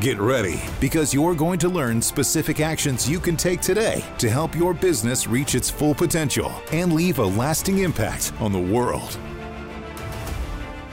Get ready because you're going to learn specific actions you can take today to help your business reach its full potential and leave a lasting impact on the world.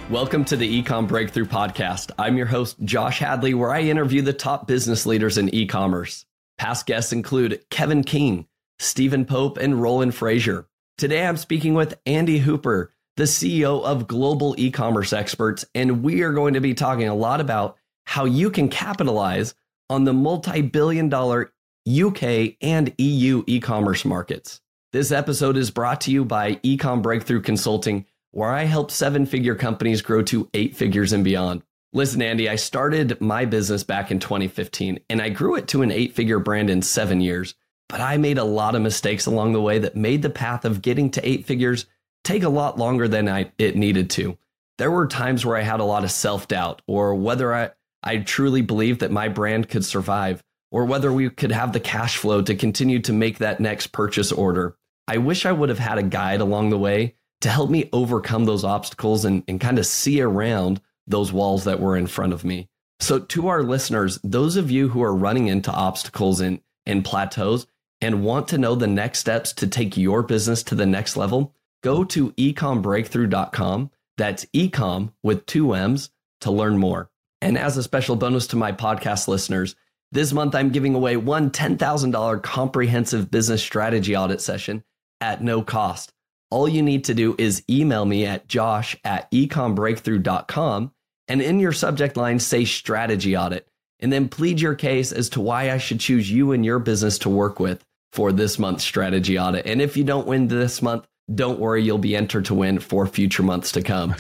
Welcome to the Ecom Breakthrough Podcast. I'm your host, Josh Hadley, where I interview the top business leaders in e commerce. Past guests include Kevin King, Steven Pope, and Roland Frazier. Today I'm speaking with Andy Hooper, the CEO of Global E-commerce Experts, and we are going to be talking a lot about how you can capitalize on the multi-billion dollar UK and EU e-commerce markets. This episode is brought to you by Ecom Breakthrough Consulting, where I help seven-figure companies grow to eight figures and beyond. Listen, Andy, I started my business back in 2015 and I grew it to an eight-figure brand in 7 years. But I made a lot of mistakes along the way that made the path of getting to eight figures take a lot longer than I, it needed to. There were times where I had a lot of self doubt, or whether I, I truly believed that my brand could survive, or whether we could have the cash flow to continue to make that next purchase order. I wish I would have had a guide along the way to help me overcome those obstacles and, and kind of see around those walls that were in front of me. So, to our listeners, those of you who are running into obstacles and, and plateaus, and want to know the next steps to take your business to the next level, go to ecombreakthrough.com. That's ecom with two M's to learn more. And as a special bonus to my podcast listeners, this month I'm giving away one $10,000 comprehensive business strategy audit session at no cost. All you need to do is email me at josh at ecombreakthrough.com and in your subject line say strategy audit and then plead your case as to why I should choose you and your business to work with for this month's strategy audit. And if you don't win this month, don't worry, you'll be entered to win for future months to come.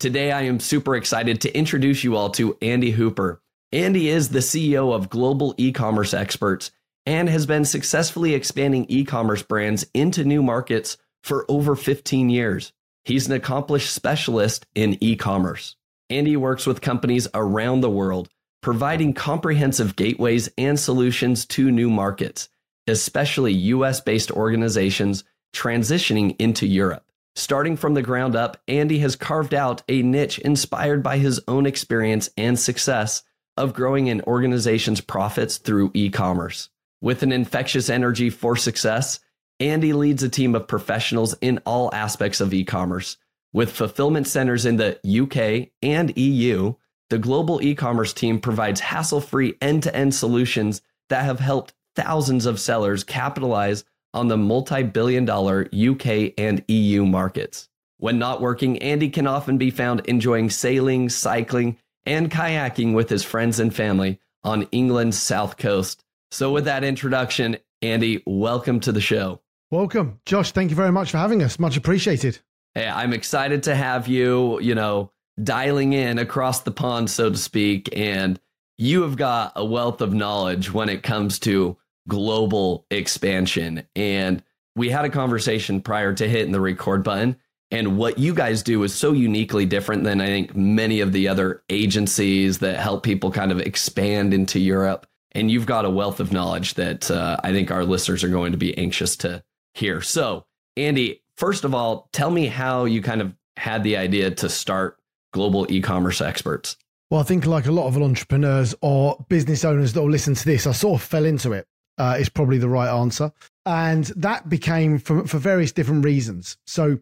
Today, I am super excited to introduce you all to Andy Hooper. Andy is the CEO of Global E Commerce Experts and has been successfully expanding e commerce brands into new markets for over 15 years. He's an accomplished specialist in e commerce. Andy works with companies around the world providing comprehensive gateways and solutions to new markets, especially US based organizations transitioning into Europe. Starting from the ground up, Andy has carved out a niche inspired by his own experience and success of growing an organization's profits through e commerce. With an infectious energy for success, Andy leads a team of professionals in all aspects of e commerce, with fulfillment centers in the UK and EU the global e commerce team provides hassle free end to end solutions that have helped thousands of sellers capitalize on the multi billion dollar UK and EU markets. When not working, Andy can often be found enjoying sailing, cycling, and kayaking with his friends and family on England's south coast. So, with that introduction, Andy, welcome to the show. Welcome, Josh. Thank you very much for having us. Much appreciated. Hey, I'm excited to have you. You know, dialing in across the pond, so to speak, and you have got a wealth of knowledge when it comes to global expansion. And we had a conversation prior to hitting the record button. And what you guys do is so uniquely different than I think many of the other agencies that help people kind of expand into Europe. And you've got a wealth of knowledge that uh, I think our listeners are going to be anxious to hear. So, Andy, first of all, tell me how you kind of had the idea to start global e-commerce experts? Well, I think like a lot of entrepreneurs or business owners that will listen to this, I sort of fell into it. Uh, is probably the right answer, and that became for for various different reasons. So,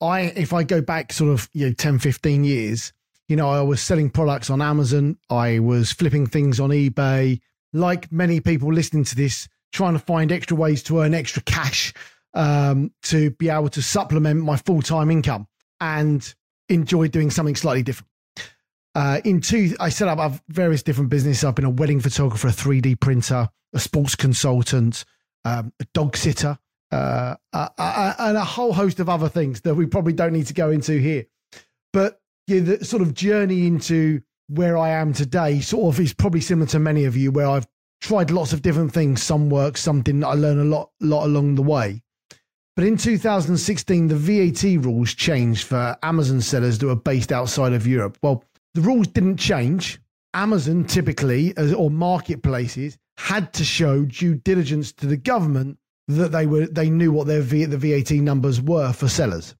I if I go back sort of you know 10, 15 years, you know, I was selling products on Amazon, I was flipping things on eBay, like many people listening to this, trying to find extra ways to earn extra cash um, to be able to supplement my full time income. And enjoy doing something slightly different. Uh, in two, I set up various different businesses. I've been a wedding photographer, a 3D printer, a sports consultant, um, a dog sitter, uh, uh, uh, and a whole host of other things that we probably don't need to go into here. But yeah, the sort of journey into where I am today sort of is probably similar to many of you, where I've tried lots of different things. Some work, some didn't. I learned a lot, lot along the way. But in 2016, the VAT rules changed for Amazon sellers that were based outside of Europe. Well, the rules didn't change. Amazon typically, or marketplaces, had to show due diligence to the government that they were they knew what their v, the VAT numbers were for sellers.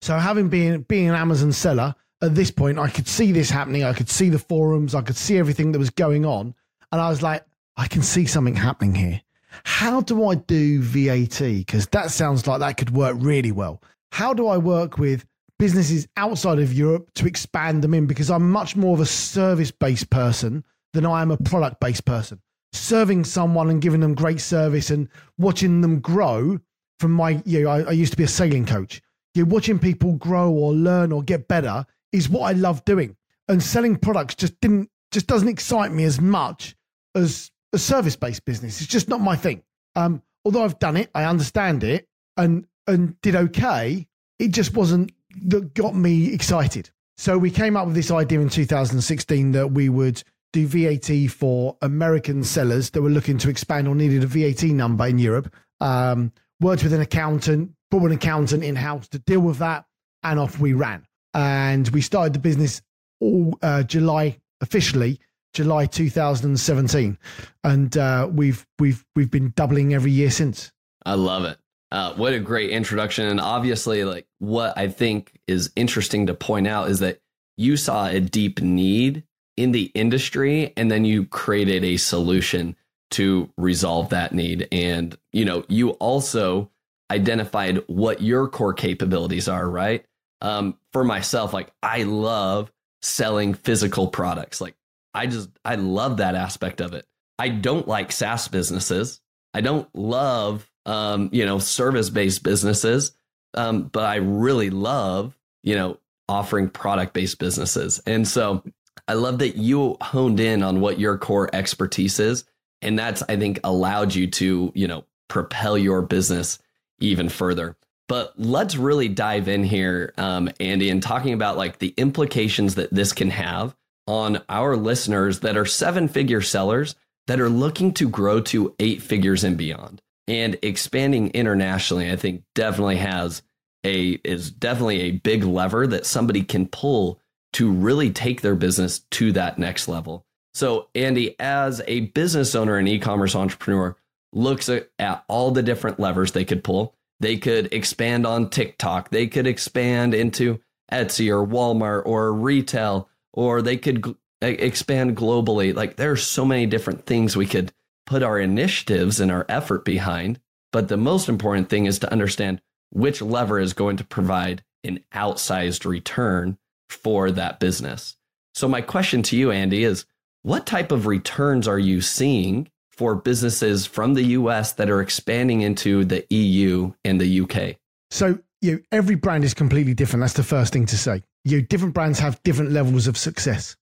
So having been being an Amazon seller at this point, I could see this happening. I could see the forums. I could see everything that was going on, and I was like, I can see something happening here. How do I do VAT? Because that sounds like that could work really well. How do I work with businesses outside of Europe to expand them in? Because I'm much more of a service based person than I am a product based person serving someone and giving them great service and watching them grow from my, you know, I, I used to be a sailing coach. You know, watching people grow or learn or get better is what I love doing. And selling products just didn't, just doesn't excite me as much as a service based business. It's just not my thing. Um, although I've done it, I understand it and, and did okay. It just wasn't that got me excited. So we came up with this idea in 2016 that we would do VAT for American sellers that were looking to expand or needed a VAT number in Europe. Um, worked with an accountant, brought an accountant in house to deal with that, and off we ran. And we started the business all uh, July officially, July 2017, and uh, we've we've we've been doubling every year since. I love it. Uh, what a great introduction, and obviously, like what I think is interesting to point out is that you saw a deep need in the industry and then you created a solution to resolve that need. And you know you also identified what your core capabilities are right? Um, for myself like i love selling physical products. Like i just i love that aspect of it. I don't like saas businesses. I don't love um, you know service based businesses um, but i really love you know offering product based businesses and so I love that you honed in on what your core expertise is. And that's, I think, allowed you to, you know, propel your business even further. But let's really dive in here, um, Andy, and talking about like the implications that this can have on our listeners that are seven figure sellers that are looking to grow to eight figures and beyond. And expanding internationally, I think definitely has a is definitely a big lever that somebody can pull to really take their business to that next level. So, Andy, as a business owner and e commerce entrepreneur, looks at, at, all the different levers they could pull. They could expand on TikTok, they could expand into Etsy or Walmart or retail, or they could g- expand globally. Like, there are so many different things we could put our initiatives and our effort behind. But the most important thing is to understand which lever is going to provide an outsized return for that business. So, my question to you, Andy, is what type of returns are you seeing for businesses from the US that are expanding into the EU and the UK? So, you know, every brand is completely different. That's the first thing to say. You know, different brands have different levels of success.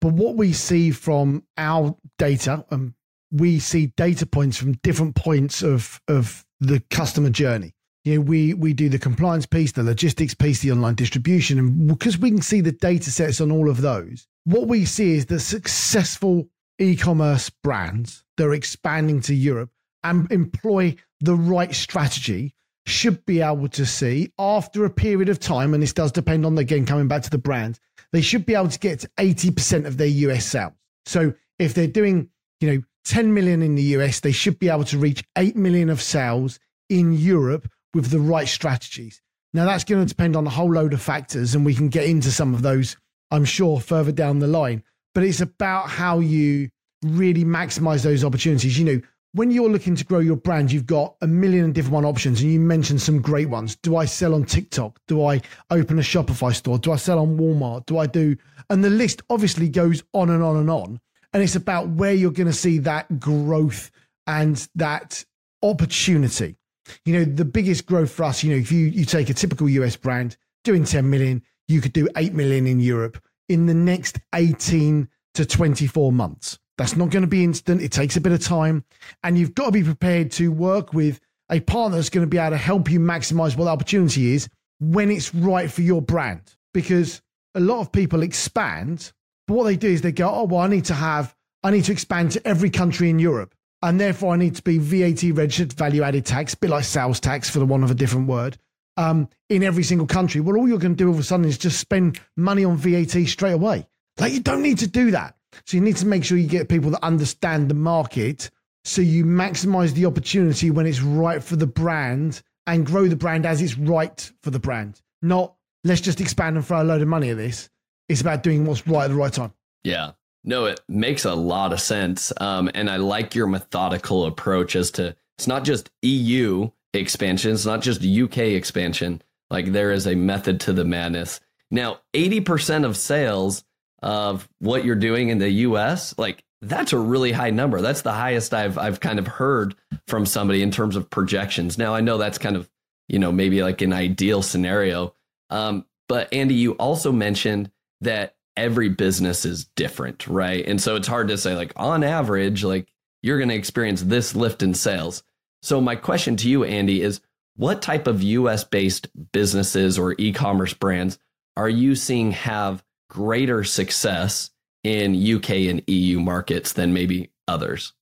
But what we see from our data, and um, we see data points from different points of, of the customer journey you know, we we do the compliance piece, the logistics piece, the online distribution, and because we can see the data sets on all of those, what we see is the successful e-commerce brands that are expanding to Europe and employ the right strategy should be able to see after a period of time, and this does depend on again coming back to the brand, they should be able to get to 80% of their US sales. So if they're doing, you know, 10 million in the US, they should be able to reach 8 million of sales in Europe with the right strategies. Now, that's going to depend on a whole load of factors, and we can get into some of those, I'm sure, further down the line. But it's about how you really maximize those opportunities. You know, when you're looking to grow your brand, you've got a million different one options, and you mentioned some great ones. Do I sell on TikTok? Do I open a Shopify store? Do I sell on Walmart? Do I do? And the list obviously goes on and on and on. And it's about where you're going to see that growth and that opportunity you know, the biggest growth for us, you know, if you, you take a typical US brand doing 10 million, you could do 8 million in Europe in the next 18 to 24 months. That's not going to be instant. It takes a bit of time. And you've got to be prepared to work with a partner that's going to be able to help you maximize what the opportunity is when it's right for your brand. Because a lot of people expand, but what they do is they go, oh, well, I need to have, I need to expand to every country in Europe. and therefore I need to be VAT registered, value added tax, a bit like sales tax for the want of a different word, um, in every single country. Well, all you're going to do all of a sudden is just spend money on VAT straight away. Like you don't need to do that. So you need to make sure you get people that understand the market so you maximize the opportunity when it's right for the brand and grow the brand as it's right for the brand. Not let's just expand and throw a load of money at this. It's about doing what's right at the right time. Yeah. No, it makes a lot of sense. Um, and I like your methodical approach as to it's not just EU expansion, it's not just UK expansion. Like there is a method to the madness. Now, 80% of sales of what you're doing in the US, like that's a really high number. That's the highest I've I've kind of heard from somebody in terms of projections. Now I know that's kind of you know maybe like an ideal scenario, um, but Andy, you also mentioned that every business is different, right? And so it's hard to say like on average, like you're going to experience this lift in sales. So my question to you, Andy, is what type of U.S. based businesses or e-commerce brands are you seeing have greater success in UK and EU markets than maybe others?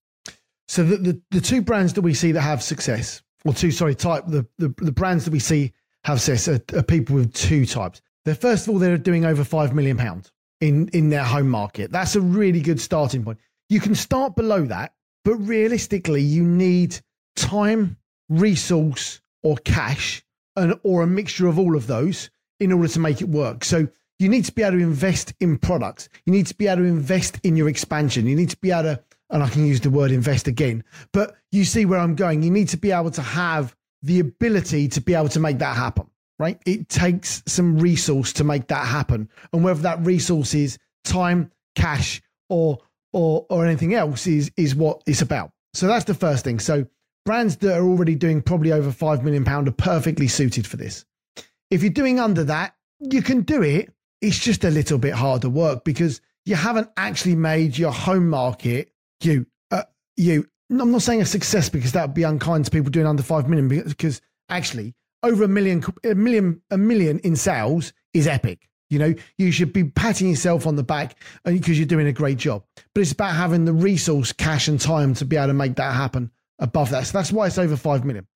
So the, the, the two brands that we see that have success, or two, sorry, type the, the, the brands that we see have success are, are people with two types. They're first of all, they're doing over five million pounds in, in their home market. That's a really good starting point. You can start below that, but realistically, you need time, resource, or cash, and or a mixture of all of those in order to make it work. So you need to be able to invest in products. You need to be able to invest in your expansion. You need to be able to, and I can use the word invest again, but you see where I'm going. You need to be able to have the ability to be able to make that happen, right? It takes some resource to make that happen. And whether that resource is time, cash, or or or anything else is is what it's about. So that's the first thing. So brands that are already doing probably over five million pound are perfectly suited for this. If you're doing under that, you can do it, it's just a little bit harder work because you haven't actually made your home market you uh, you I'm not saying a success because that would be unkind to people doing under 5 million because actually over a million a million a million in sales is epic. You know you should be patting yourself on the back because you're doing a great job. But it's about having the resource cash and time to be able to make that happen above that. So that's why it's over 5 million.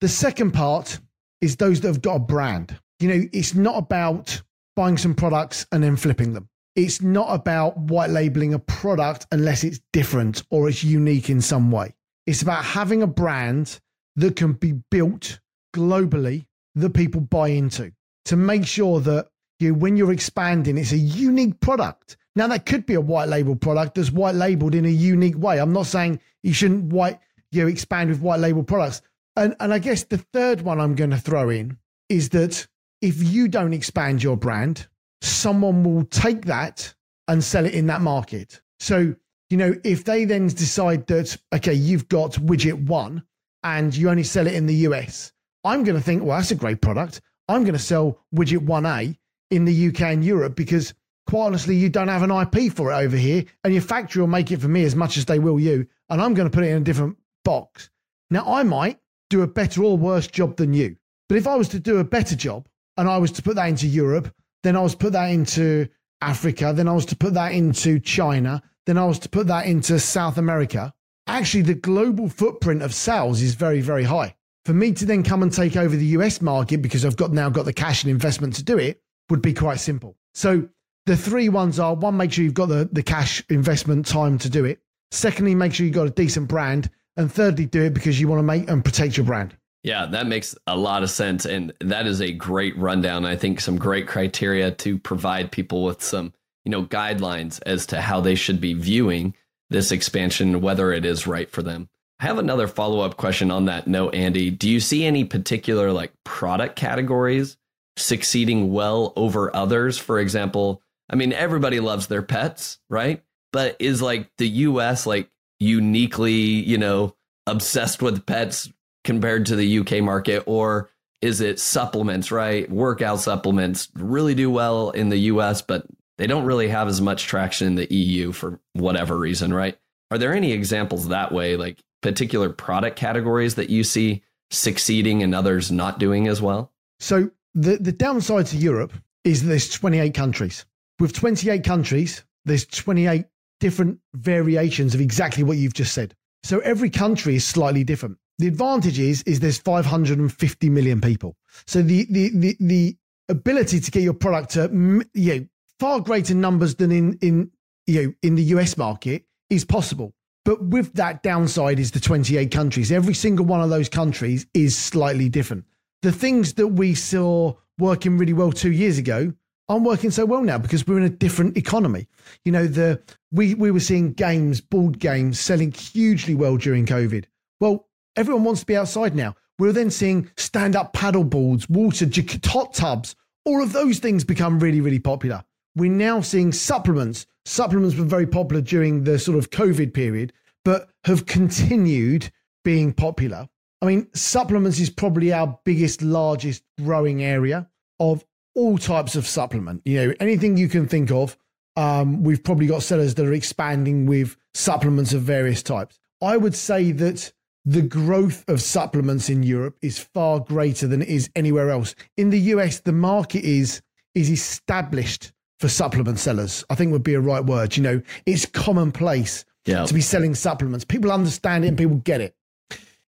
The second part is those that have got a brand. You know it's not about buying some products and then flipping them. It's not about white labeling a product unless it's different or it's unique in some way. It's about having a brand that can be built globally that people buy into to make sure that you, when you're expanding, it's a unique product. Now, that could be a white label product that's white labeled in a unique way. I'm not saying you shouldn't white, you know, expand with white label products. And, and I guess the third one I'm going to throw in is that if you don't expand your brand, someone will take that and sell it in that market. So, you know, if they then decide that, okay, you've got widget one and you only sell it in the US, I'm going to think, well, that's a great product. I'm going to sell widget 1A in the UK and Europe because quite honestly, you don't have an IP for it over here, and your factory will make it for me as much as they will you, and I'm going to put it in a different box. Now, I might do a better or worse job than you, but if I was to do a better job, and I was to put that into Europe, then I was to put that into Africa, then I was to put that into China, then I was to put that into South America. Actually, the global footprint of sales is very, very high. For me to then come and take over the US market because I've got now got the cash and investment to do it would be quite simple. So the three ones are one, make sure you've got the, the cash investment time to do it. Secondly, make sure you've got a decent brand. And thirdly, do it because you want to make and protect your brand. Yeah, that makes a lot of sense. And that is a great rundown. I think some great criteria to provide people with some, you know, guidelines as to how they should be viewing this expansion, whether it is right for them. I have another follow up question on that note, Andy. Do you see any particular like product categories succeeding well over others? For example, I mean, everybody loves their pets, right? But is like the US like uniquely, you know, obsessed with pets compared to the UK market, or is it supplements, right? Workout supplements really do well in the US, but they don't really have as much traction in the EU for whatever reason, right? Are there any examples that way, like particular product categories that you see succeeding and others not doing as well? So the, the downside to Europe is there's 28 countries. With 28 countries, there's 28 different variations of exactly what you've just said. So every country is slightly different. The advantage is, is there's 550 million people. So the, the, the, the ability to get your product to, you know, far greater numbers than in, in, you know, in the US market is possible. But with that downside is the 28 countries. Every single one of those countries is slightly different. The things that we saw working really well two years ago aren't working so well now because we're in a different economy. You know, the we we were seeing games, board games selling hugely well during COVID. Well, everyone wants to be outside now. We're then seeing stand-up paddle boards, water, hot tubs, all of those things become really, really popular. We're now seeing supplements supplements were very popular during the sort of COVID period, but have continued being popular. I mean, supplements is probably our biggest, largest growing area of all types of supplement. You know, anything you can think of, um, we've probably got sellers that are expanding with supplements of various types. I would say that the growth of supplements in Europe is far greater than it is anywhere else. In the US, the market is is established for supplement sellers, I think would be a right word. You know, it's commonplace yeah. to be selling supplements. People understand it and people get it.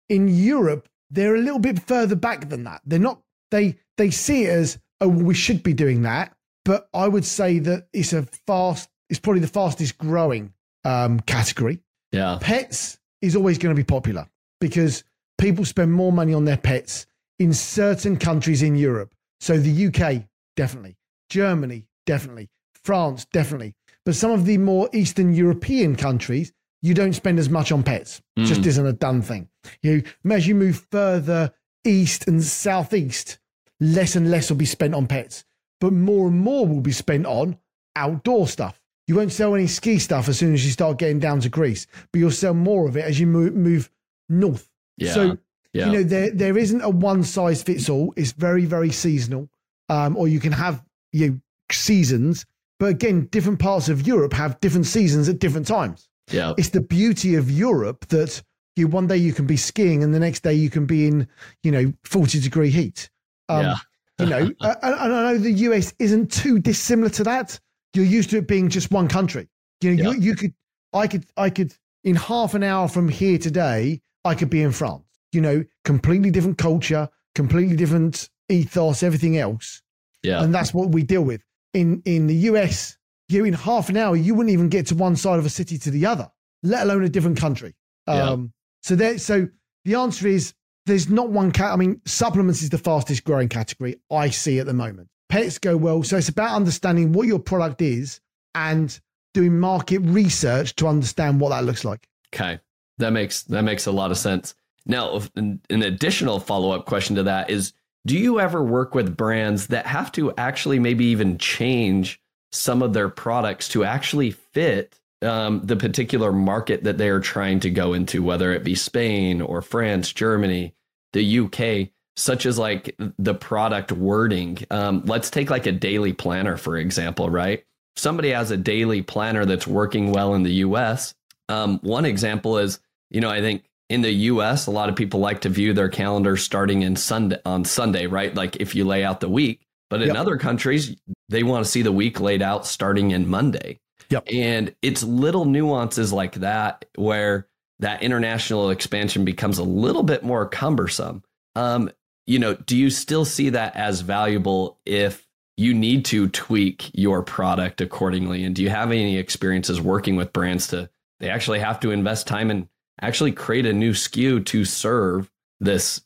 In Europe, they're a little bit further back than that. They're not, they, they see it as, oh, well, we should be doing that. But I would say that it's a fast, it's probably the fastest growing um, category. Yeah. Pets is always going to be popular because people spend more money on their pets in certain countries in Europe. So the UK, definitely. Germany, definitely. France, definitely. But some of the more Eastern European countries, you don't spend as much on pets. Mm. Just isn't a done thing. You as you move further east and southeast, less and less will be spent on pets, but more and more will be spent on outdoor stuff. You won't sell any ski stuff as soon as you start getting down to Greece, but you'll sell more of it as you move, move north. Yeah. So yeah. you know there there isn't a one size fits all. It's very very seasonal, um, or you can have you seasons. But again, different parts of Europe have different seasons at different times. Yeah. It's the beauty of Europe that you one day you can be skiing and the next day you can be in, you know, 40 degree heat. Um, yeah. you know, and I know the US isn't too dissimilar to that. You're used to it being just one country. You know, yeah. you, you could, I could, I could, in half an hour from here today, I could be in France. You know, completely different culture, completely different ethos, everything else. Yeah. And that's what we deal with in in the US, you in half an hour you wouldn't even get to one side of a city to the other, let alone a different country. Yeah. Um, so there, so the answer is there's not one cat. I mean, supplements is the fastest growing category I see at the moment. Pets go well, so it's about understanding what your product is and doing market research to understand what that looks like. Okay, that makes that makes a lot of sense. Now, an, an additional follow up question to that is do you ever work with brands that have to actually maybe even change some of their products to actually fit um, the particular market that they are trying to go into, whether it be Spain or France, Germany, the UK, such as like the product wording? Um, let's take like a daily planner, for example, right? Somebody has a daily planner that's working well in the US. Um, one example is, you know, I think in the US, a lot of people like to view their calendar starting in Sunday on Sunday, right? Like if you lay out the week. But in yep. other countries, they want to see the week laid out starting in Monday. Yep. And it's little nuances like that where that international expansion becomes a little bit more cumbersome. Um, you know, do you still see that as valuable if you need to tweak your product accordingly? And do you have any experiences working with brands to they actually have to invest time in actually create a new SKU to serve this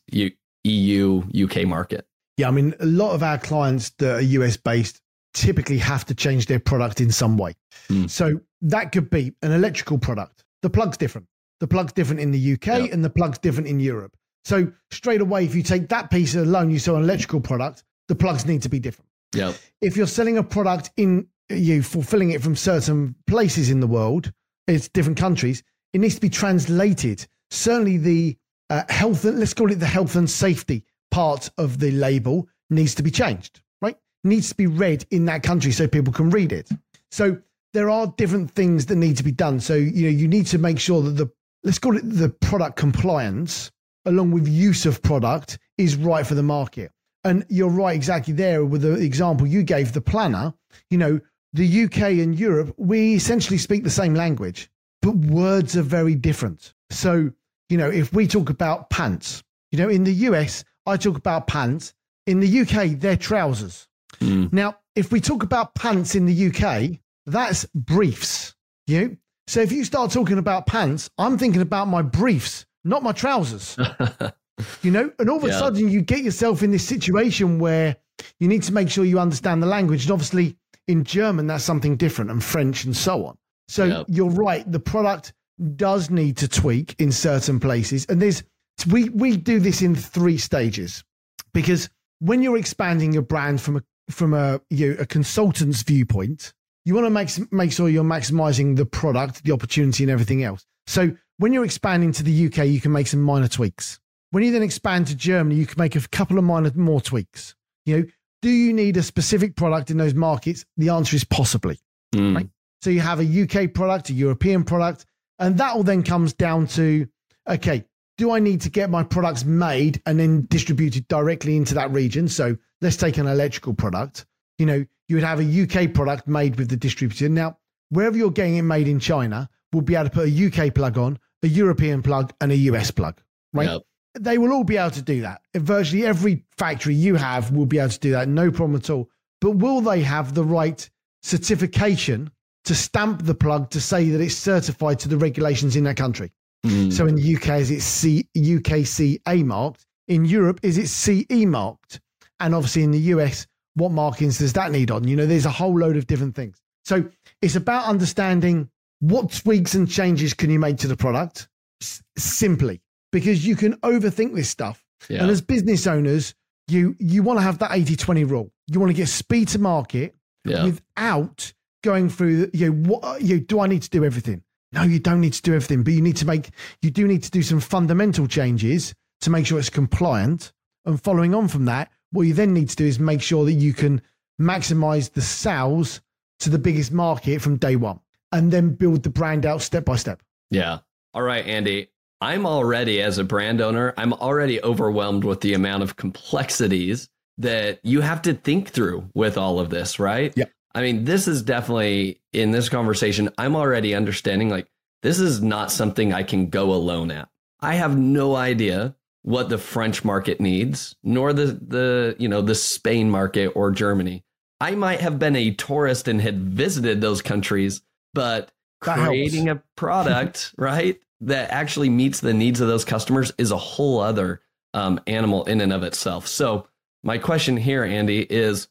EU UK market. Yeah, I mean, a lot of our clients that are US based typically have to change their product in some way. Mm. So that could be an electrical product. The plug's different. The plug's different in the UK yep. and the plug's different in Europe. So straight away, if you take that piece alone, you sell an electrical product, the plugs need to be different. Yeah. If you're selling a product in you fulfilling it from certain places in the world, it's different countries, it needs to be translated. Certainly, the uh, health, let's call it the health and safety part of the label needs to be changed, right? Needs to be read in that country so people can read it. So there are different things that need to be done. So, you know, you need to make sure that the, let's call it the product compliance along with use of product is right for the market. And you're right exactly there with the example you gave, the planner. You know, the UK and Europe, we essentially speak the same language but words are very different. So, you know, if we talk about pants, you know, in the US, I talk about pants. In the UK, they're trousers. Mm. Now, if we talk about pants in the UK, that's briefs. You know? So if you start talking about pants, I'm thinking about my briefs, not my trousers. you know, and all of a yeah. sudden you get yourself in this situation where you need to make sure you understand the language. And obviously, in German, that's something different, and French, and so on. So yep. you're right. The product does need to tweak in certain places, and there's we we do this in three stages because when you're expanding your brand from a from a you know, a consultant's viewpoint, you want to make make sure you're maximizing the product, the opportunity, and everything else. So when you're expanding to the UK, you can make some minor tweaks. When you then expand to Germany, you can make a couple of minor more tweaks. You know, do you need a specific product in those markets? The answer is possibly. Mm. Right? So you have a UK product, a European product, and that all then comes down to okay, do I need to get my products made and then distributed directly into that region? So let's take an electrical product. You know, you would have a UK product made with the distributor. Now, wherever you're getting it made in China, we'll be able to put a UK plug on, a European plug, and a US plug, right? Yep. They will all be able to do that. Virtually every factory you have will be able to do that, no problem at all. But will they have the right certification to stamp the plug to say that it's certified to the regulations in that country? Mm. So in the UK, is it C, UKCA marked? In Europe, is it CE marked? And obviously in the US, what markings does that need on? You know, there's a whole load of different things. So it's about understanding what tweaks and changes can you make to the product S- simply because you can overthink this stuff. Yeah. And as business owners, you you want to have that 80-20 rule. You want to get speed to market yeah. without going through you know, what uh, you know, do I need to do everything? No, you don't need to do everything, but you need to make, you do need to do some fundamental changes to make sure it's compliant. And following on from that, what you then need to do is make sure that you can maximize the sales to the biggest market from day one and then build the brand out step by step. Yeah. All right, Andy. I'm already, as a brand owner, I'm already overwhelmed with the amount of complexities that you have to think through with all of this, right? Yeah. I mean, this is definitely in this conversation, I'm already understanding like this is not something I can go alone at. I have no idea what the French market needs, nor the the you know the Spain market or Germany. I might have been a tourist and had visited those countries, but that creating helps. a product right that actually meets the needs of those customers is a whole other um, animal in and of itself. So my question here, Andy, is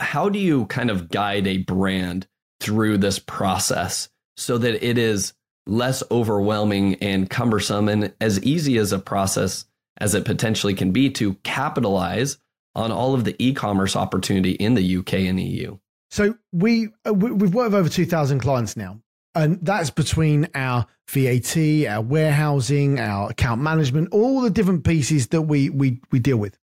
how do you kind of guide a brand through this process so that it is less overwhelming and cumbersome and as easy as a process as it potentially can be to capitalize on all of the e-commerce opportunity in the UK and EU? So we uh, we've worked with over 2000 clients now and that's between our VAT, our warehousing, our account management, all the different pieces that we we we deal with.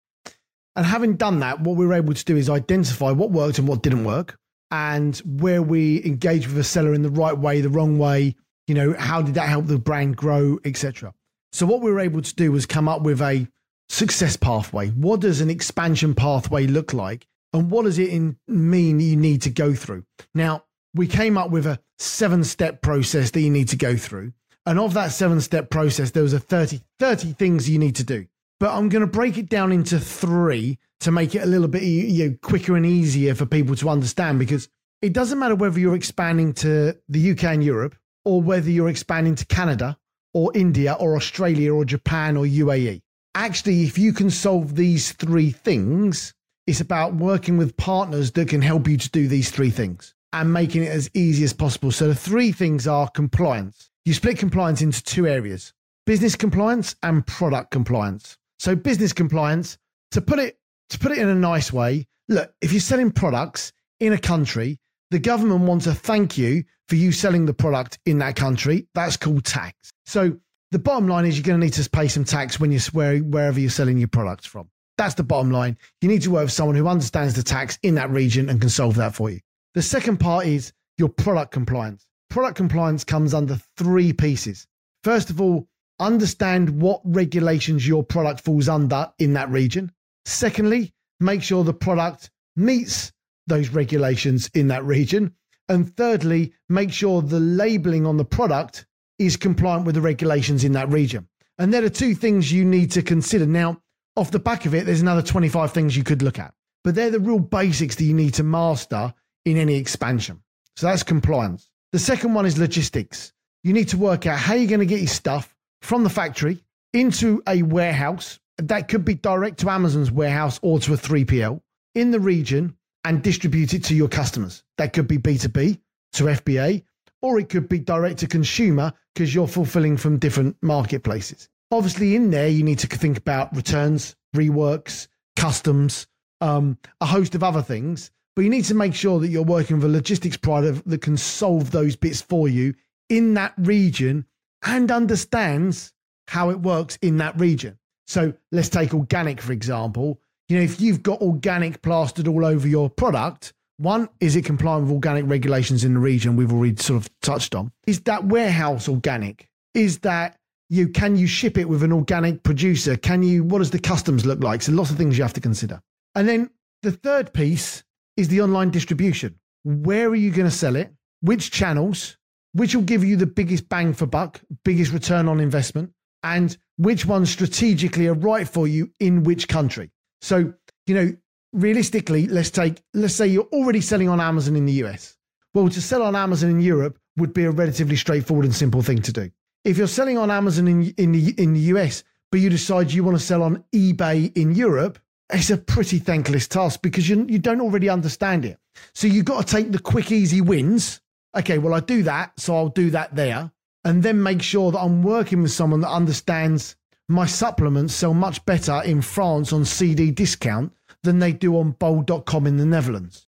And having done that, what we were able to do is identify what worked and what didn't work, and where we engage with a seller in the right way, the wrong way. You know, how did that help the brand grow, etc. So what we were able to do was come up with a success pathway. What does an expansion pathway look like, and what does it in, mean you need to go through? Now, we came up with a seven-step process that you need to go through. And of that seven-step process, there was a 30, 30 things you need to do but I'm going to break it down into three to make it a little bit you know, quicker and easier for people to understand because it doesn't matter whether you're expanding to the UK and Europe or whether you're expanding to Canada or India or Australia or Japan or UAE. Actually, if you can solve these three things, it's about working with partners that can help you to do these three things and making it as easy as possible. So the three things are compliance. You split compliance into two areas business compliance and product compliance. So business compliance, to put it to put it in a nice way, look, if you're selling products in a country, the government wants to thank you for you selling the product in that country. That's called tax. So the bottom line is you're going to need to pay some tax when you're where, wherever you're selling your products from. That's the bottom line. You need to work with someone who understands the tax in that region and can solve that for you. The second part is your product compliance. Product compliance comes under three pieces. First of all, understand what regulations your product falls under in that region. Secondly, make sure the product meets those regulations in that region. And thirdly, make sure the labeling on the product is compliant with the regulations in that region. And there are two things you need to consider. Now, off the back of it, there's another 25 things you could look at, but they're the real basics that you need to master in any expansion. So that's compliance. The second one is logistics. You need to work out how you're going to get your stuff from the factory into a warehouse. That could be direct to Amazon's warehouse or to a 3PL in the region and distribute it to your customers. That could be B2B to FBA, or it could be direct to consumer because you're fulfilling from different marketplaces. Obviously, in there, you need to think about returns, reworks, customs, um, a host of other things. But you need to make sure that you're working with a logistics provider that can solve those bits for you in that region and understands how it works in that region. So let's take organic, for example. You know, if you've got organic plastered all over your product, one, is it compliant with organic regulations in the region we've already sort of touched on? Is that warehouse organic? Is that you can you ship it with an organic producer? Can you what does the customs look like? So lots of things you have to consider. And then the third piece is the online distribution. Where are you going to sell it? Which channels? Which will give you the biggest bang for buck, biggest return on investment, and which ones strategically are right for you in which country? So, you know, realistically, let's take, let's say you're already selling on Amazon in the US. Well, to sell on Amazon in Europe would be a relatively straightforward and simple thing to do. If you're selling on Amazon in, in, the, in the US, but you decide you want to sell on eBay in Europe, it's a pretty thankless task because you, you don't already understand it. So you've got to take the quick, easy wins. Okay, well, I do that, so I'll do that there. And then make sure that I'm working with someone that understands my supplements sell much better in France on Cdiscount than they do on bol.com in the Netherlands.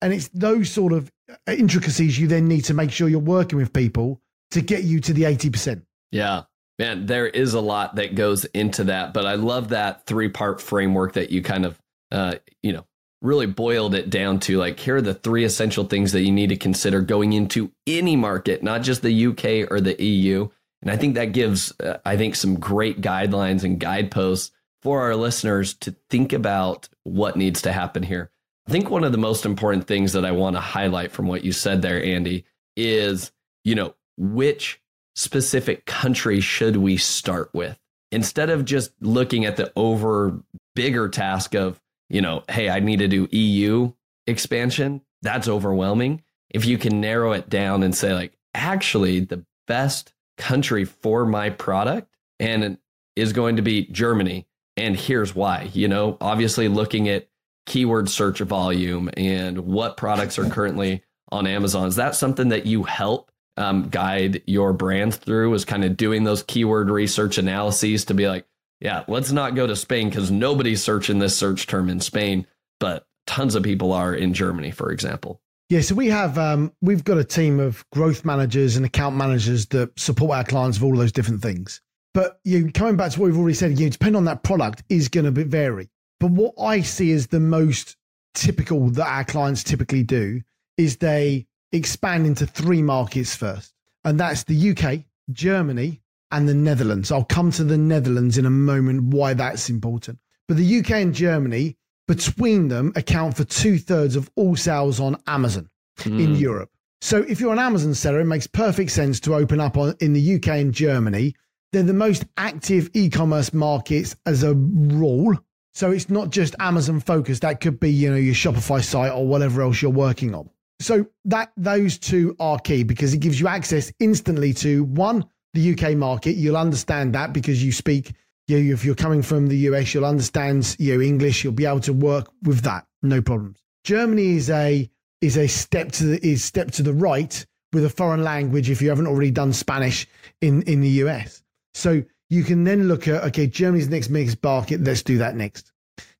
And it's those sort of intricacies you then need to make sure you're working with people to get you to the 80%. Yeah. Man, there is a lot that goes into that, but I love that three part framework that you kind of, uh, you know, really boiled it down to like here are the three essential things that you need to consider going into any market, not just the UK or the EU. And I think that gives, uh, I think, some great guidelines and guideposts for our listeners to think about what needs to happen here. I think one of the most important things that I want to highlight from what you said there, Andy, is, you know, which specific country should we start with? Instead of just looking at the over bigger task of, you know, hey, I need to do EU expansion, that's overwhelming. If you can narrow it down and say, like, actually, the best country for my product and is going to be Germany and here's why. You know, obviously looking at keyword search volume and what products are currently on Amazon. Is that something that you help um, guide your brand through? Is kind of doing those keyword research analyses to be like, yeah, let's not go to Spain because nobody's searching this search term in Spain, but tons of people are in Germany, for example. Yeah, so we have um, we've got a team of growth managers and account managers that support our clients with all those different things. But you coming back to what we've already said, you depend on that product is going to vary. But what I see as the most typical that our clients typically do is they expand into three markets first, and that's the UK, Germany, and the Netherlands. I'll come to the Netherlands in a moment why that's important. But the UK and Germany, between them, account for two thirds of all sales on Amazon mm. in hmm. Europe. So if you're an Amazon seller, it makes perfect sense to open up on, in the UK and Germany they're the most active e-commerce markets as a rule. So it's not just Amazon focused. That could be, you know, your Shopify site or whatever else you're working on. So that those two are key because it gives you access instantly to one, the UK market. You'll understand that because you speak, you if you're coming from the US, you'll understand you know, English. You'll be able to work with that, no problems. Germany is a is a step to the is step to the right with a foreign language if you haven't already done Spanish in in the US. So you can then look at, okay, Germany's next biggest market. Let's do that next.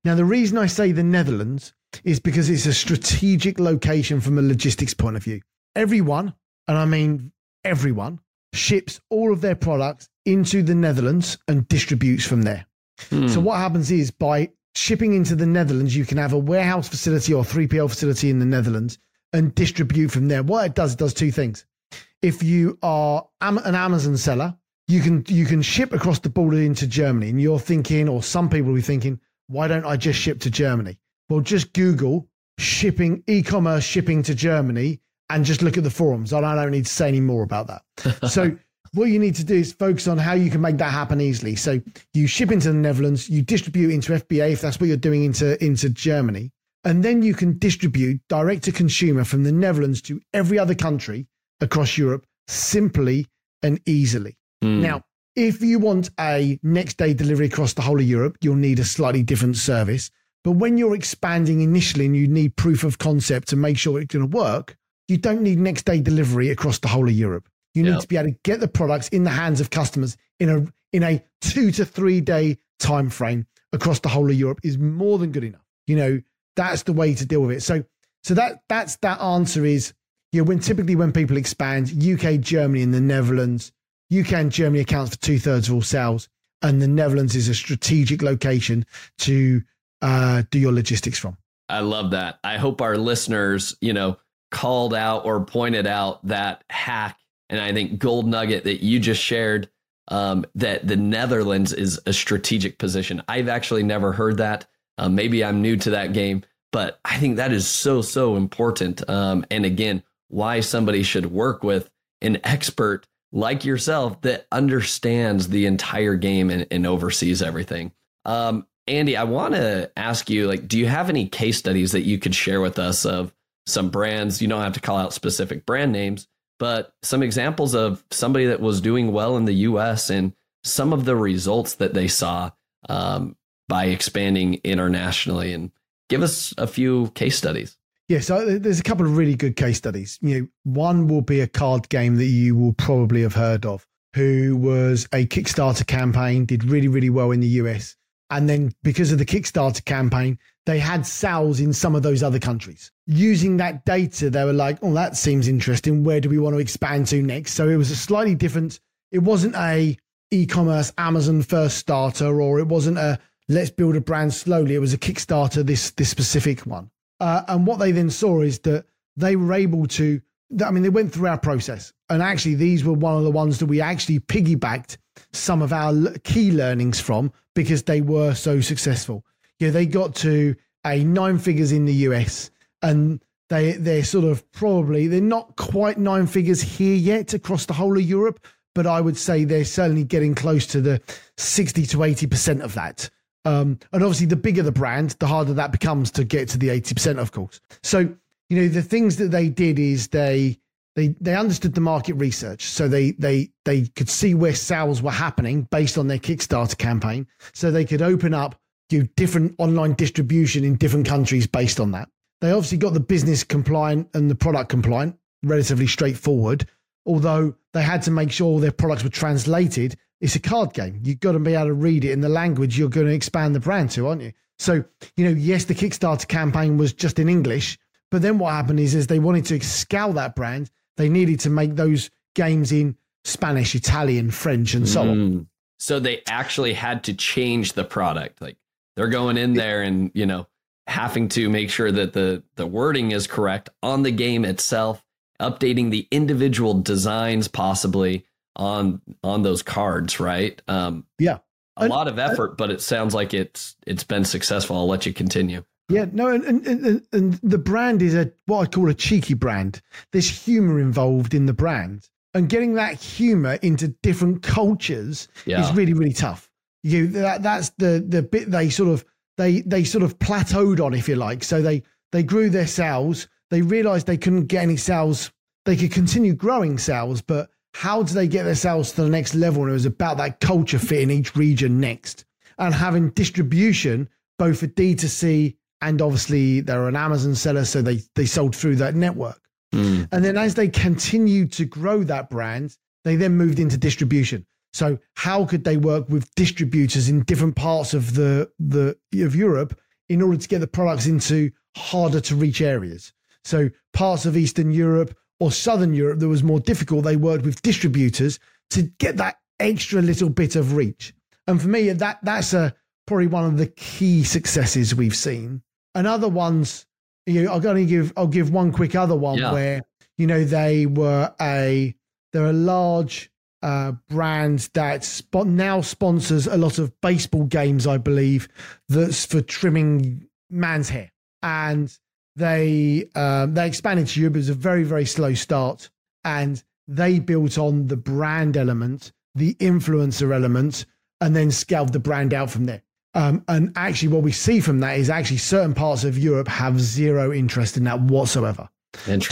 Now, the reason I say the Netherlands is because it's a strategic location from a logistics point of view. Everyone, and I mean everyone, ships all of their products into the Netherlands and distributes from there. Hmm. So what happens is by shipping into the Netherlands, you can have a warehouse facility or 3PL facility in the Netherlands and distribute from there. What it does, it does two things. If you are an Amazon seller, you can you can ship across the border into Germany, and you're thinking, or some people will be thinking, why don't I just ship to Germany? Well, just Google shipping e-commerce shipping to Germany and just look at the forums. I don't need to say any more about that. so what you need to do is focus on how you can make that happen easily. So you ship into the Netherlands, you distribute into FBA if that's what you're doing into into Germany, and then you can distribute direct to consumer from the Netherlands to every other country across Europe simply and easily. Mm. Now, if you want a next day delivery across the whole of Europe, you'll need a slightly different service. But when you're expanding initially and you need proof of concept to make sure it's going to work, you don't need next day delivery across the whole of Europe. You need to be able to get the products in the hands of customers in a in a two to three day time frame across the whole of Europe is more than good enough. You know, that's the way to deal with it. So so that that's that answer is you know, when typically when people expand, UK, Germany, and the Netherlands, UK and Germany accounts for two thirds of all sales, and the Netherlands is a strategic location to uh, do your logistics from. I love that. I hope our listeners, you know, called out or pointed out that hack and I think gold nugget that you just shared um, that the Netherlands is a strategic position. I've actually never heard that. Uh, maybe I'm new to that game, but I think that is so so important. Um, and again, why somebody should work with an expert like yourself that understands the entire game and, and oversees everything. Um, Andy, I want to ask you, like, do you have any case studies that you could share with us of some brands? You don't have to call out specific brand names, but some examples of somebody that was doing well in the U.S. and some of the results that they saw um, by expanding internationally. And give us a few case studies. Yeah, so there's a couple of really good case studies. You know, one will be a card game that you will probably have heard of, who was a Kickstarter campaign, did really, really well in the US and then because of the Kickstarter campaign, they had sales in some of those other countries. Using that data, they were like, oh, that seems interesting. Where do we want to expand to next? So it was a slightly different, it wasn't a e-commerce Amazon first starter, or it wasn't a let's build a brand slowly. It was a Kickstarter, this this specific one. Uh, and what they then saw is that they were able to, I mean, they went through our process. And actually, these were one of the ones that we actually piggybacked some of our key learnings from because they were so successful. You know, they got to a nine figures in the US and they they're sort of probably they're not quite nine figures here yet across the whole of Europe, but I would say they're certainly getting close to the 60 to 80% of that. Um, and obviously the bigger the brand, the harder that becomes to get to the 80%, of course. So, you know, the things that they did is they they they understood the market research so they they they could see where sales were happening based on their kickstarter campaign so they could open up do different online distribution in different countries based on that. They obviously got the business compliant and the product compliant relatively straightforward although they had to make sure all their products were translated. It's a card game. You've got to be able to read it in the language you're going to expand the brand to aren't you? So you know yes the kickstarter campaign was just in english but then what happened is, is they wanted to scale that brand they needed to make those games in Spanish, Italian, French, and so mm. on. So they actually had to change the product. Like they're going in there and you know having to make sure that the the wording is correct on the game itself, updating the individual designs possibly on on those cards. Right? Um, yeah, a lot of effort, but it sounds like it's it's been successful. I'll let you continue. Yeah, no, and, and, and the brand is a what I call a cheeky brand. There's humor involved in the brand, and getting that humor into different cultures yeah. is really really tough. You that that's the the bit they sort of they they sort of plateaued on, if you like. So they they grew their sales. They realized they couldn't get any sales. They could continue growing sales, but how do they get their sales to the next level? And it was about that culture fit in each region next, and having distribution both for D2C and obviously they're an Amazon seller, so they they sold through that network. Mm. And then as they continued to grow that brand, they then moved into distribution. So how could they work with distributors in different parts of the the of Europe in order to get the products into harder to reach areas? So parts of Eastern Europe or Southern Europe that was more difficult, they worked with distributors to get that extra little bit of reach. And for me, that that's a probably one of the key successes we've seen and other ones, you know, I'll only give I'll give one quick other one yeah. where you know they were a they're a large uh, brand that spot now sponsors a lot of baseball games, I believe, that's for trimming man's hair, and they um, they expanded to Europe. It was a very very slow start, and they built on the brand element, the influencer element, and then scaled the brand out from there. Um, and actually, what we see from that is actually certain parts of Europe have zero interest in that whatsoever.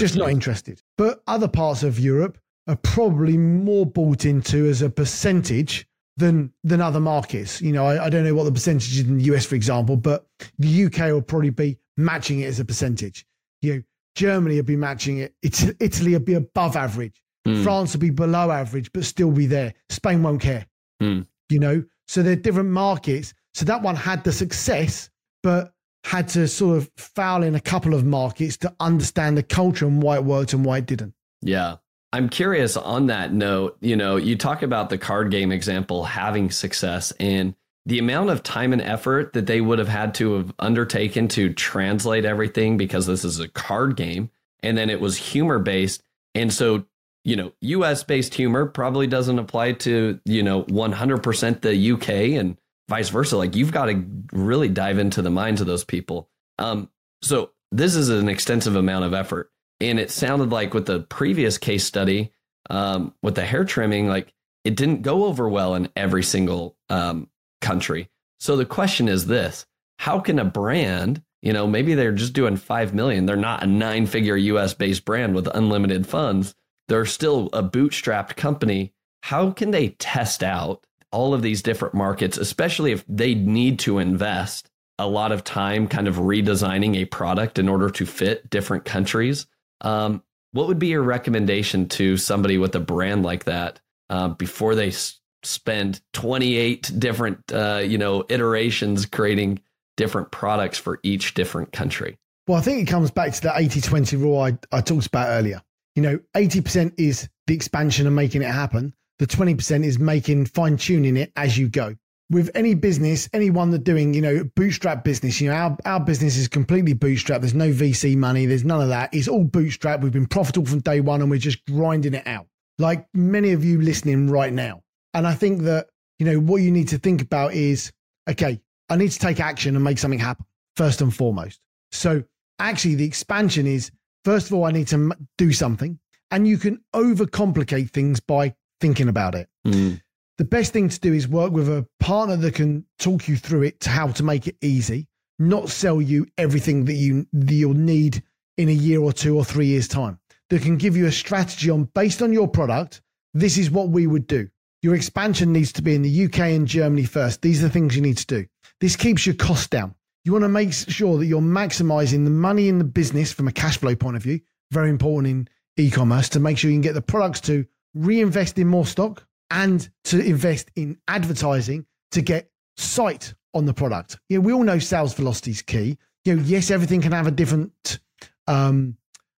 Just not interested. But other parts of Europe are probably more bought into as a percentage than than other markets. You know, I, I don't know what the percentage is in the US, for example, but the UK will probably be matching it as a percentage. You know, Germany will be matching it. It's, Italy will be above average. Mm. France will be below average, but still be there. Spain won't care. Mm. You know, so they're different markets. So that one had the success, but had to sort of foul in a couple of markets to understand the culture and why it worked and why it didn't. Yeah. I'm curious on that note, you know, you talk about the card game example having success and the amount of time and effort that they would have had to have undertaken to translate everything because this is a card game and then it was humor based. And so, you know, US based humor probably doesn't apply to, you know, 100% the UK and vice versa. Like you've got to really dive into the minds of those people. Um, so this is an extensive amount of effort. And it sounded like with the previous case study, um, with the hair trimming, like it didn't go over well in every single um, country. So the question is this how can a brand, you know, maybe they're just doing 5 million, they're not a nine figure US based brand with unlimited funds, they're still a bootstrapped company. How can they test out all of these different markets, especially if they need to invest a lot of time kind of redesigning a product in order to fit different countries? Um, what would be your recommendation to somebody with a brand like that uh, before they s- spend 28 different, uh, you know, iterations creating different products for each different country? Well, I think it comes back to the 80 20 rule I, I talked about earlier. You know, 80% is the expansion and making it happen. The 20% is making fine tuning it as you go with any business, anyone that doing, you know, bootstrap business, you know, our, our business is completely bootstrap. There's no VC money. There's none of that. It's all bootstrap. We've been profitable from day one and we're just grinding it out like many of you listening right now. And I think that, you know, what you need to think about is, okay, I need to take action and make something happen first and foremost. So actually the expansion is, first of all, I need to do something and you can overcomplicate things by thinking about it. Mm the best thing to do is work with a partner that can talk you through it to how to make it easy, not sell you everything that you that you'll need in a year or two or three years time. That can give you a strategy on based on your product. This is what we would do. Your expansion needs to be in the UK and Germany first. These are the things you need to do. This keeps your costs down. You want to make sure that you're maximizing the money in the business from a cash flow point of view. Very important in e-commerce to make sure you can get the products to reinvest in more stock and to invest in advertising to get sight on the product. You know, we all know sales velocity is key. You know, yes, everything can have a different um,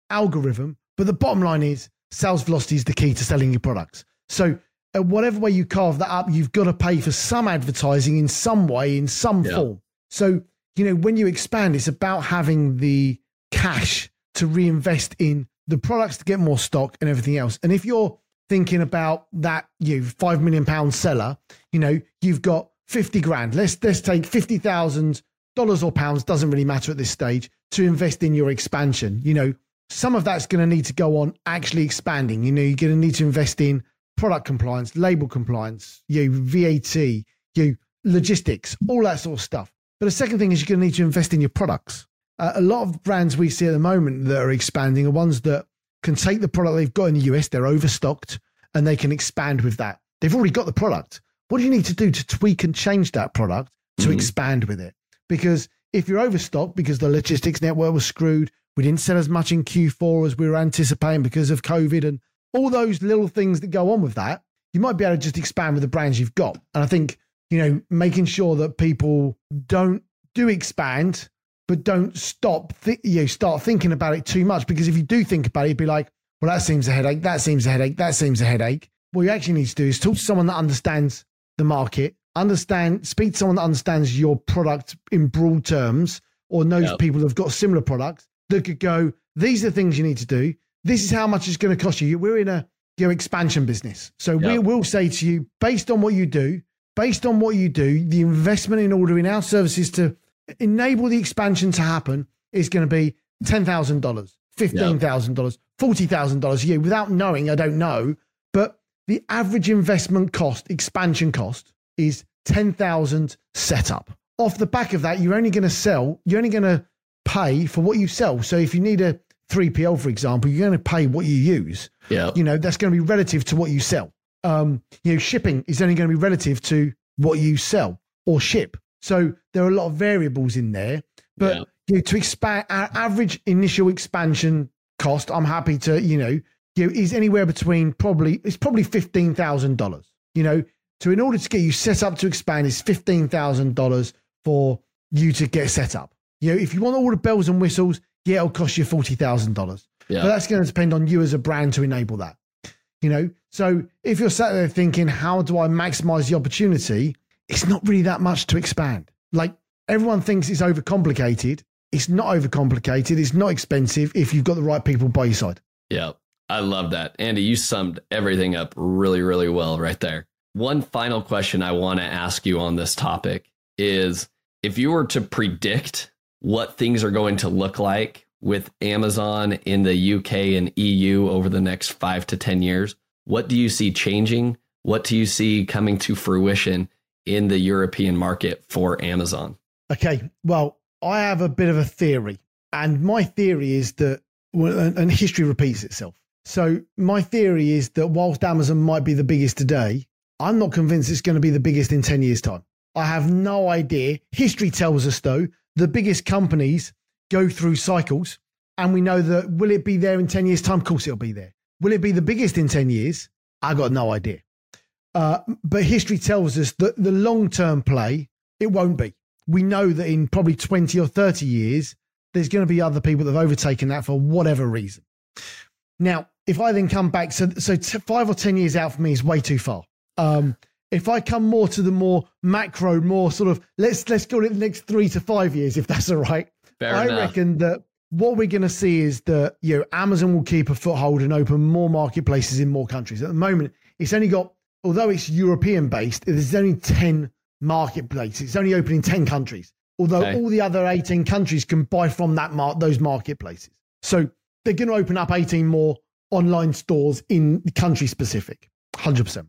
algorithm, but the bottom line is sales velocity is the key to selling your products. So, uh, whatever way you carve that up, you've got to pay for some advertising in some way, in some yeah. form. So, you know, when you expand, it's about having the cash to reinvest in the products to get more stock and everything else. And if you're thinking about that you five million pound seller, you know, you've got 50 grand. Let's let's take fifty thousand dollars or pounds, doesn't really matter at this stage, to invest in your expansion. You know, some of that's going to need to go on actually expanding. You know, you're going to need to invest in product compliance, label compliance, you VAT, you logistics, all that sort of stuff. But the second thing is you're going to need to invest in your products. Uh, a lot of brands we see at the moment that are expanding are ones that can take the product they've got in the US, they're overstocked, and they can expand with that. They've already got the product. What do you need to do to tweak and change that product to mm-hmm. expand with it? Because if you're overstocked because the logistics network was screwed, we didn't sell as much in Q4 as we were anticipating because of COVID and all those little things that go on with that, you might be able to just expand with the brands you've got. And I think, you know, making sure that people don't do expand but don't stop. Th- you know, start thinking about it too much because if you do think about it, you'd be like, well, that seems a headache. That seems a headache. That seems a headache. What you actually need to do is talk to someone that understands the market, understand, speak to someone that understands your product in broad terms, or knows yep. people who've got similar products that could go. These are the things you need to do. This is how much it's going to cost you. We're in a your expansion business, so yep. we will say to you, based on what you do, based on what you do, the investment in ordering our services to enable the expansion to happen is going to be $10,000, $15,000, $40,000 a year without knowing, I don't know, but the average investment cost, expansion cost is 10,000 setup. Off the back of that, you're only going to sell, you're only going to pay for what you sell. So if you need a 3PL, for example, you're going to pay what you use. Yeah. You know, that's going to be relative to what you sell. Um, you know, shipping is only going to be relative to what you sell or ship. So there are a lot of variables in there. But Yeah. you know, to expand our average initial expansion cost, I'm happy to, you know, you know, is anywhere between probably it's probably fifteen thousand dollars. You know, so in order to get you set up to expand, is fifteen thousand dollars for you to get set up. You know, if you want all the bells and whistles, yeah, it'll cost you forty thousand dollars. Yeah. But that's going to depend on you as a brand to enable that. You know, so if you're sat there thinking, how do I maximize the opportunity? It's not really that much to expand. Like everyone thinks it's overcomplicated. It's not overcomplicated. It's not expensive if you've got the right people by your side. Yeah, I love that. Andy, you summed everything up really, really well right there. One final question I want to ask you on this topic is if you were to predict what things are going to look like with Amazon in the UK and EU over the next five to 10 years, what do you see changing? What do you see coming to fruition in the European market for Amazon? Okay. Well, I have a bit of a theory, and my theory is that, and history repeats itself. So, my theory is that whilst Amazon might be the biggest today, I'm not convinced it's going to be the biggest in 10 years' time. I have no idea. History tells us, though, the biggest companies go through cycles, and we know that will it be there in 10 years' time? Of course, it'll be there. Will it be the biggest in 10 years? I got no idea. Uh, but history tells us that the long term play, it won't be. We know that in probably 20 or 30 years, there's going to be other people that have overtaken that for whatever reason. Now, if I then come back, so, so t- five or 10 years out for me is way too far. Um, if I come more to the more macro, more sort of let's let's go in the next three to five years, if that's all right. Fair I enough. reckon that what we're going to see is that you know Amazon will keep a foothold and open more marketplaces in more countries. At the moment, it's only got although it's European based, there's only ten marketplaces. It's only open in ten countries. Although Okay. all the other eighteen countries can buy from that mar- those marketplaces, so they're going to open up eighteen more online stores in country specific. Hundred percent.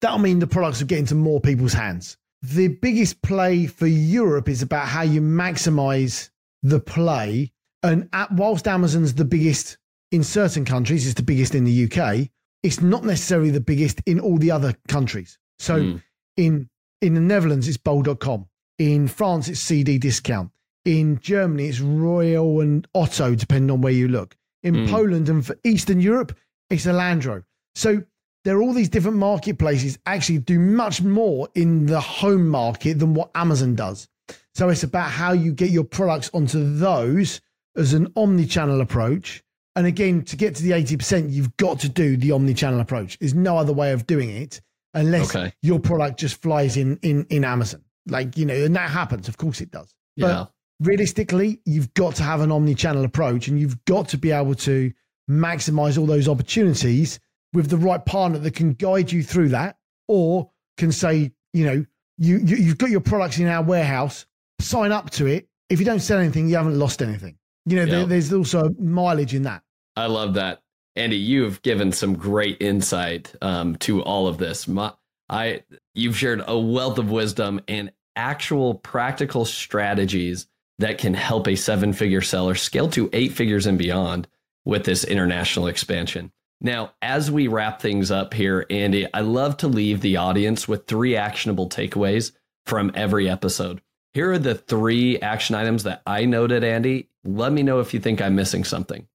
That'll mean the products will get into more people's hands. The biggest play for Europe is about how you maximize the play. And at, whilst Amazon's the biggest in certain countries, it's the biggest in the UK, it's not necessarily the biggest in all the other countries. So Mm. in in the Netherlands, it's bol.com. In France, it's Cdiscount. In Germany, it's Real and Otto, depending on where you look. In Mm. Poland and for Eastern Europe, it's Allegro. So there are all these different marketplaces actually do much more in the home market than what Amazon does. So it's about how you get your products onto those as an omni-channel approach. And again, to get to the 80%, you've got to do the omni-channel approach. There's no other way of doing it unless Okay. your product just flies in in in Amazon. Like, you know, and that happens. Of course it does. But Yeah. realistically, you've got to have an omni-channel approach and you've got to be able to maximize all those opportunities with the right partner that can guide you through that or can say, you know, you, you you've got your products in our warehouse, sign up to it. If you don't sell anything, you haven't lost anything. You know, there, there's also mileage in that. I love that. Andy, you've given some great insight um, to all of this. My, I, you've shared a wealth of wisdom and actual practical strategies that can help a seven figure seller scale to eight figures and beyond with this international expansion. Now, as we wrap things up here, Andy, I love to leave the audience with three actionable takeaways from every episode. Here are the three action items that I noted, Andy. Let me know if you think I'm missing something.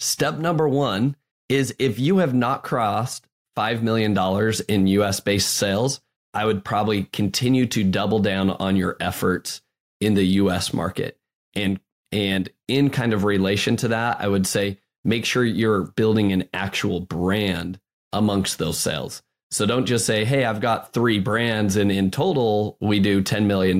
Step number one is if you have not crossed $5 million in US based sales, I would probably continue to double down on your efforts in the US market. And, and in kind of relation to that, I would say make sure you're building an actual brand amongst those sales. So don't just say, hey, I've got three brands and in total we do $10 million,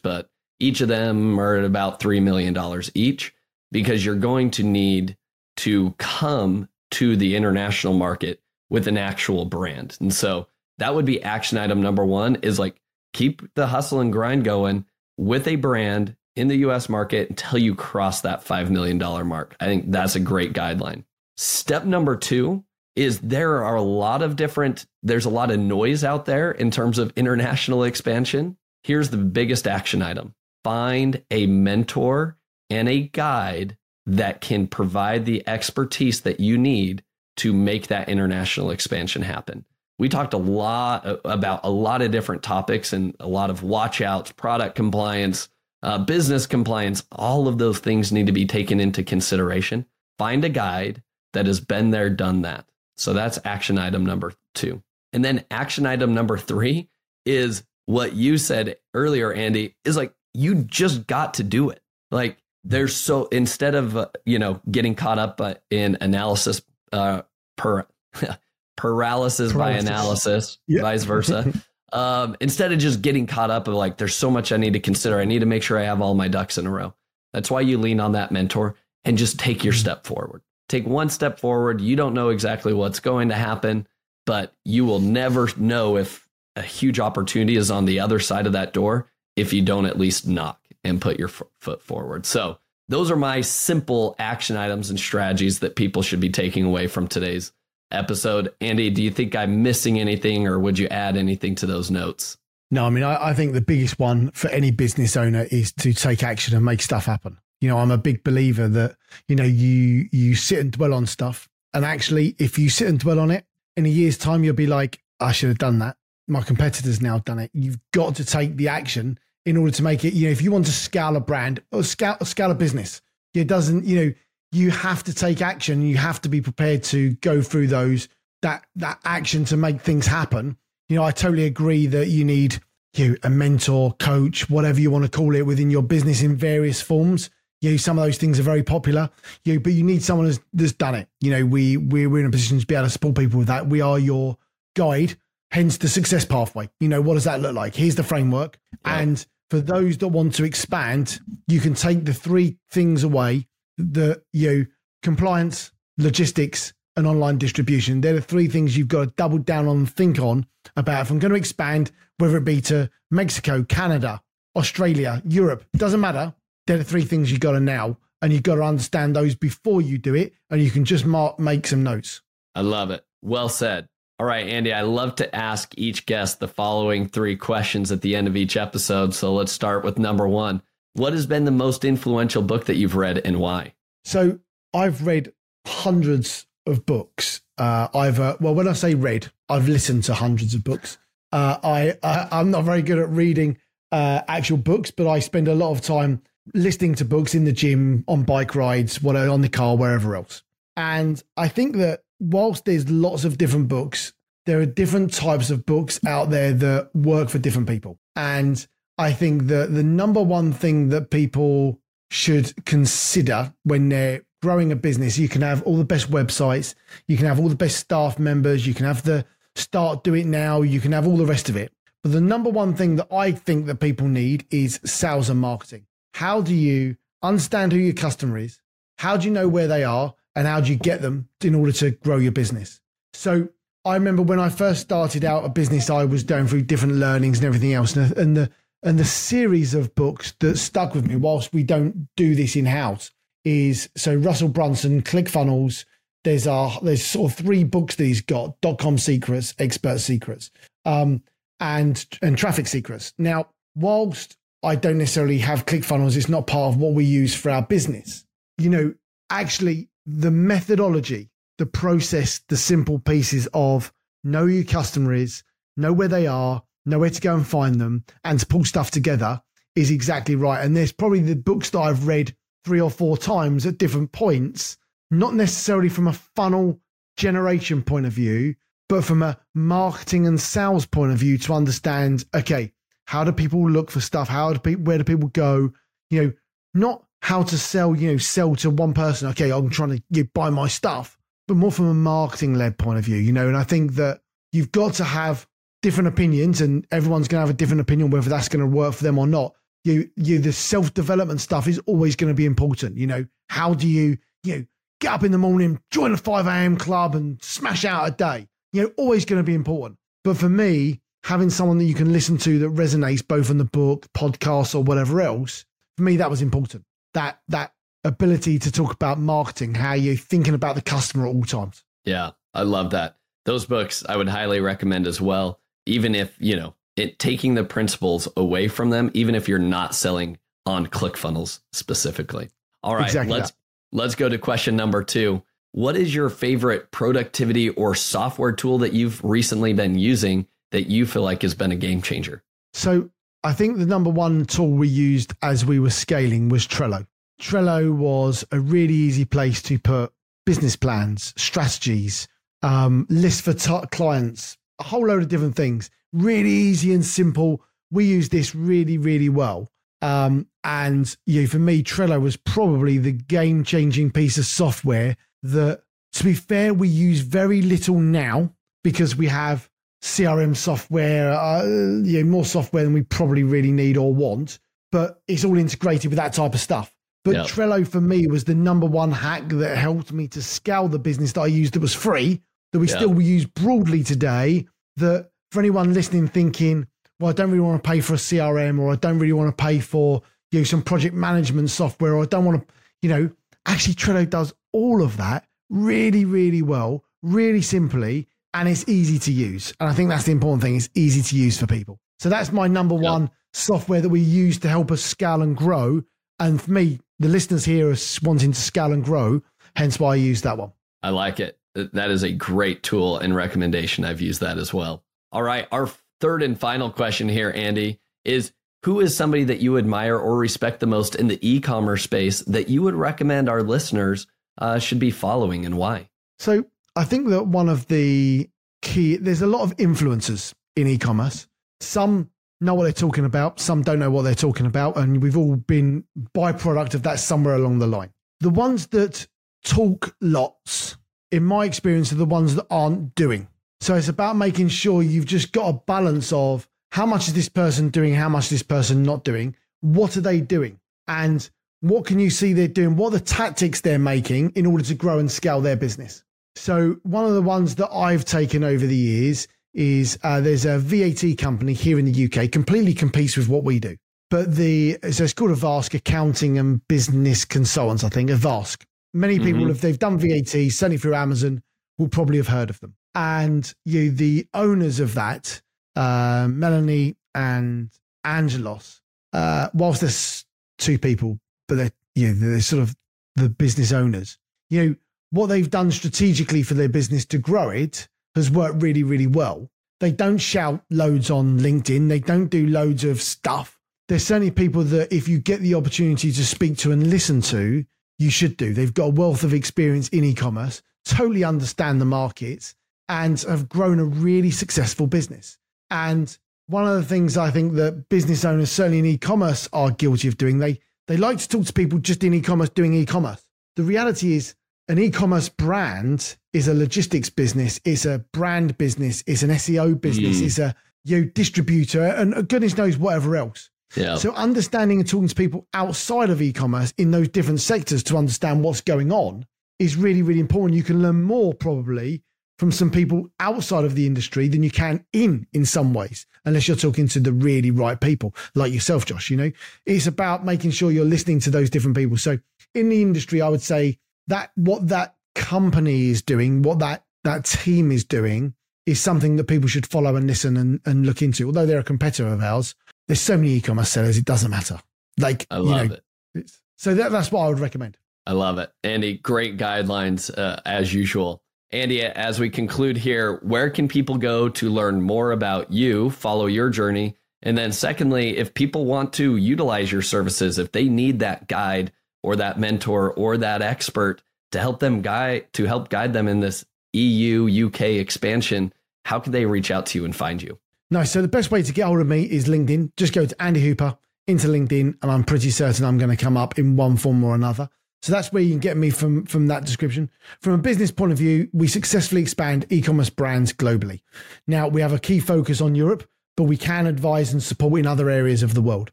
but each of them are at about $3 million each, because you're going to need to come to the international market with an actual brand. And so that would be action item number one is like keep the hustle and grind going with a brand in the US market until you cross that $5 million mark. I think that's a great guideline. Step number two is there are a lot of different, there's a lot of noise out there in terms of international expansion. Here's the biggest action item find a mentor and a guide that can provide the expertise that you need to make that international expansion happen. We talked a lot about a lot of different topics and a lot of watchouts, product compliance, uh, business compliance. All of those things need to be taken into consideration. Find a guide that has been there, done that. So that's action item number two. And then action item number three is what you said earlier, Andy, is like you just got to do it. Like there's so instead of uh, you know getting caught up uh, in analysis uh, per paralysis, paralysis by analysis, yep. vice versa. um, instead of just getting caught up of like, there's so much I need to consider. I need to make sure I have all my ducks in a row. That's why you lean on that mentor and just take your mm-hmm. step forward. Take one step forward. You don't know exactly what's going to happen, but you will never know if a huge opportunity is on the other side of that door if you don't at least knock and put your f- foot forward. So, those are my simple action items and strategies that people should be taking away from today's episode. Andy, do you think I'm missing anything or would you add anything to those notes? No, I mean, I, I, think the biggest one for any business owner is to take action and make stuff happen. You know, I'm a big believer that, you know, you you sit and dwell on stuff. And actually, if you sit and dwell on it, in a year's time, you'll be like, I should have done that. My competitor's now done it. You've got to take the action in order to make it, you know, if you want to scale a brand or scale, scale a business, it doesn't, you know, you have to take action. You have to be prepared to go through those that that action to make things happen. You know, I totally agree that you need you know, a mentor, coach, whatever you want to call it, within your business in various forms. You know, some of those things are very popular. You know, but you need someone that's, that's done it. You know, we we we're in a position to be able to support people with that. We are your guide, hence the success pathway. You know, what does that look like? Here's the framework, yeah. and for those that want to expand, you can take the three things away the you know, compliance, logistics, and online distribution. They're the three things you've got to double down on and think on about if I'm going to expand, whether it be to Mexico, Canada, Australia, Europe, doesn't matter. They're the three things you've got to now, and you've got to understand those before you do it, and you can just mark, make some notes. I love it. Well said. All right, Andy, I love to ask each guest the following three questions at the end of each episode. So let's start with number one. What has been the most influential book that you've read and why? So I've read hundreds of books. Uh, I've uh, well, when I say read, I've listened to hundreds of books. Uh, I, I am not very good at reading uh, actual books, but I spend a lot of time listening to books in the gym, on bike rides, whatever, on the car, wherever else. And I think that whilst there's lots of different books, there are different types of books out there that work for different people. And I think that the number one thing that people should consider when they're growing a business, you can have all the best websites, you can have all the best staff members, you can have the start do it now, you can have all the rest of it. But the number one thing that I think that people need is sales and marketing. How do you understand who your customer is? How do you know where they are? And how do you get them in order to grow your business? So I remember when I first started out a business, I was going through different learnings and everything else. And the, and the series of books that stuck with me, whilst we don't do this in house, is so Russell Brunson, ClickFunnels. There's a there's sort of three books that he's got: dot com secrets, expert secrets, um, and and traffic secrets. Now, whilst I don't necessarily have ClickFunnels, it's not part of what we use for our business. You know, actually, the methodology, the process, the simple pieces of know your customer is, know where they are, know where to go and find them, and to pull stuff together is exactly right. And there's probably the books that I've read three or four times at different points, not necessarily from a funnel generation point of view, but from a marketing and sales point of view to understand, okay, how do people look for stuff? How do people, where do people go? You know, not how to sell, you know, sell to one person. Okay, I'm trying to you know, buy my stuff, but more from a marketing led point of view, you know, and I think that you've got to have different opinions, and everyone's going to have a different opinion whether that's going to work for them or not. You, you, the self development stuff is always going to be important. You know, how do you, you know, get up in the morning, join a 5 a.m. club and smash out a day? You know, always going to be important. But for me, having someone that you can listen to that resonates both in the book, podcast, or whatever else, for me, that was important. That, that ability to talk about marketing, how you're thinking about the customer at all times. Yeah, I love that. Those books I would highly recommend as well, even if, you know, it taking the principles away from them, even if you're not selling on ClickFunnels specifically. All right, exactly let's that. let's go to question number two. What is your favorite productivity or software tool that you've recently been using that you feel like has been a game changer? So I think the number one tool we used as we were scaling was Trello. Trello was a really easy place to put business plans, strategies, um, lists for t- clients, a whole load of different things. Really easy and simple. We use this really, really well. Um, and you know, for me, Trello was probably the game changing piece of software that, to be fair, we use very little now because we have CRM software, uh, you know, more software than we probably really need or want. But it's all integrated with that type of stuff. But yep. Trello for me was the number one hack that helped me to scale the business that I used that was free, that we yep. still use broadly today. That for anyone listening thinking, well, I don't really want to pay for a CRM or I don't really want to pay for you know, some project management software or I don't want to, you know, actually Trello does all of that really, really well, really simply, and it's easy to use. And I think that's the important thing. It's easy to use for people. So that's my number yep. one software that we use to help us scale and grow. And for me, the listeners here are wanting to scale and grow, hence why I use that one. I like it. That is a great tool and recommendation. I've used that as well. All right. Our third and final question here, Andy, is who is somebody that you admire or respect the most in the e commerce space that you would recommend our listeners uh, should be following and why? So I think that one of the key, there's a lot of influencers in e commerce. Some know what they're talking about, some don't know what they're talking about. And we've all been byproduct of that somewhere along the line. The ones that talk lots, in my experience, are the ones that aren't doing. So it's about making sure you've just got a balance of how much is this person doing, how much is this person not doing, what are they doing, and what can you see they're doing, what are the tactics they're making in order to grow and scale their business. So one of the ones that I've taken over the years is uh, there's a VAT company here in the UK, completely competes with what we do. But the so it's called Avask Accounting and Business Consultants, I think. Avask. Many people, mm-hmm. if they've done VAT, certainly through Amazon, will probably have heard of them. And you, the owners of that, uh, Melanie and Angelos, uh, whilst there's two people, but they're you know they're sort of the business owners. You know what they've done strategically for their business to grow it has worked really, really well. They don't shout loads on LinkedIn. They don't do loads of stuff. There's certainly people that if you get the opportunity to speak to and listen to, you should do. They've got a wealth of experience in e-commerce, totally understand the markets, and have grown a really successful business. And one of the things I think that business owners, certainly in e-commerce, are guilty of doing, they they like to talk to people just in e-commerce doing e-commerce. The reality is an e-commerce brand is a logistics business, it's a brand business, it's an SEO business, mm. it's a you know, distributor, and goodness knows whatever else. Yeah. So understanding and talking to people outside of e-commerce in those different sectors to understand what's going on is really, really important. You can learn more probably from some people outside of the industry than you can in in some ways unless you're talking to the really right people like yourself josh you know it's about making sure you're listening to those different people so in the industry i would say that what that company is doing, what that that team is doing, is something that people should follow and listen and, and look into. Although they're a competitor of ours, there's so many e-commerce sellers, it doesn't matter. Like I love you know, it. So that, that's what I would recommend. I love it, Andy. Great guidelines uh, as usual. Andy, as we conclude here, where can people go to learn more about you, follow your journey? And then, secondly, if people want to utilize your services, if they need that guide or that mentor or that expert to help them guide to help guide them in this EU UK expansion, how can they reach out to you and find you? Nice. So the best way to get hold of me is LinkedIn. Just go to Andy Hooper into LinkedIn, and I'm pretty certain I'm going to come up in one form or another. So that's where you can get me from from that description. From a business point of view, we successfully expand e-commerce brands globally. Now we have a key focus on Europe, but we can advise and support in other areas of the world.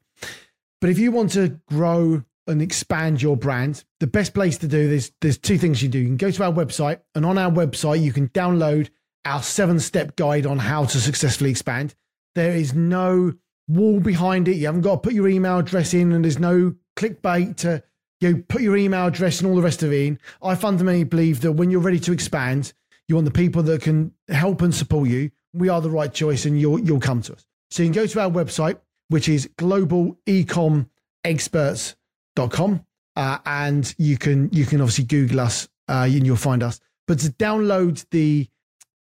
But if you want to grow and expand your brand, the best place to do this, there's two things you do. You can go to our website, and on our website, you can download our seven step guide on how to successfully expand. There is no wall behind it. You haven't got to put your email address in, and there's no clickbait to you put your email address and all the rest of it in. I fundamentally believe that when you're ready to expand, you want the people that can help and support you. We are the right choice, and you'll you'll come to us. So you can go to our website, which is globalecomexperts.com, uh, and you can you can obviously Google us uh, and you'll find us. But to download the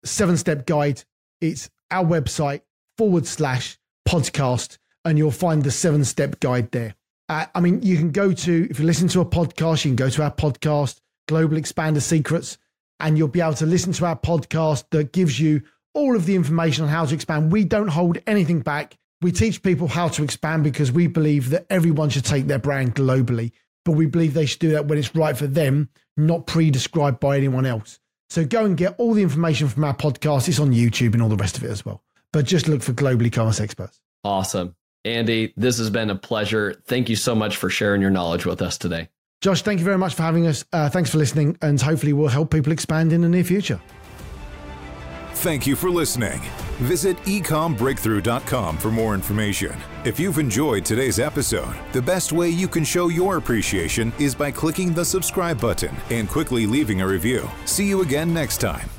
seven step guide, it's our website forward slash podcast, and you'll find the seven step guide there. Uh, I mean, you can go to, if you listen to a podcast, you can go to our podcast, Global Expander Secrets, and you'll be able to listen to our podcast that gives you all of the information on how to expand. We don't hold anything back. We teach people how to expand because we believe that everyone should take their brand globally, but we believe they should do that when it's right for them, not pre described by anyone else. So go and get all the information from our podcast. It's on YouTube and all the rest of it as well. But just look for Global E-commerce experts. Awesome. Andy, this has been a pleasure. Thank you so much for sharing your knowledge with us today. Josh, thank you very much for having us. Uh, thanks for listening, and hopefully, we'll help people expand in the near future. Thank you for listening. Visit ecombreakthrough.com for more information. If you've enjoyed today's episode, the best way you can show your appreciation is by clicking the subscribe button and quickly leaving a review. See you again next time.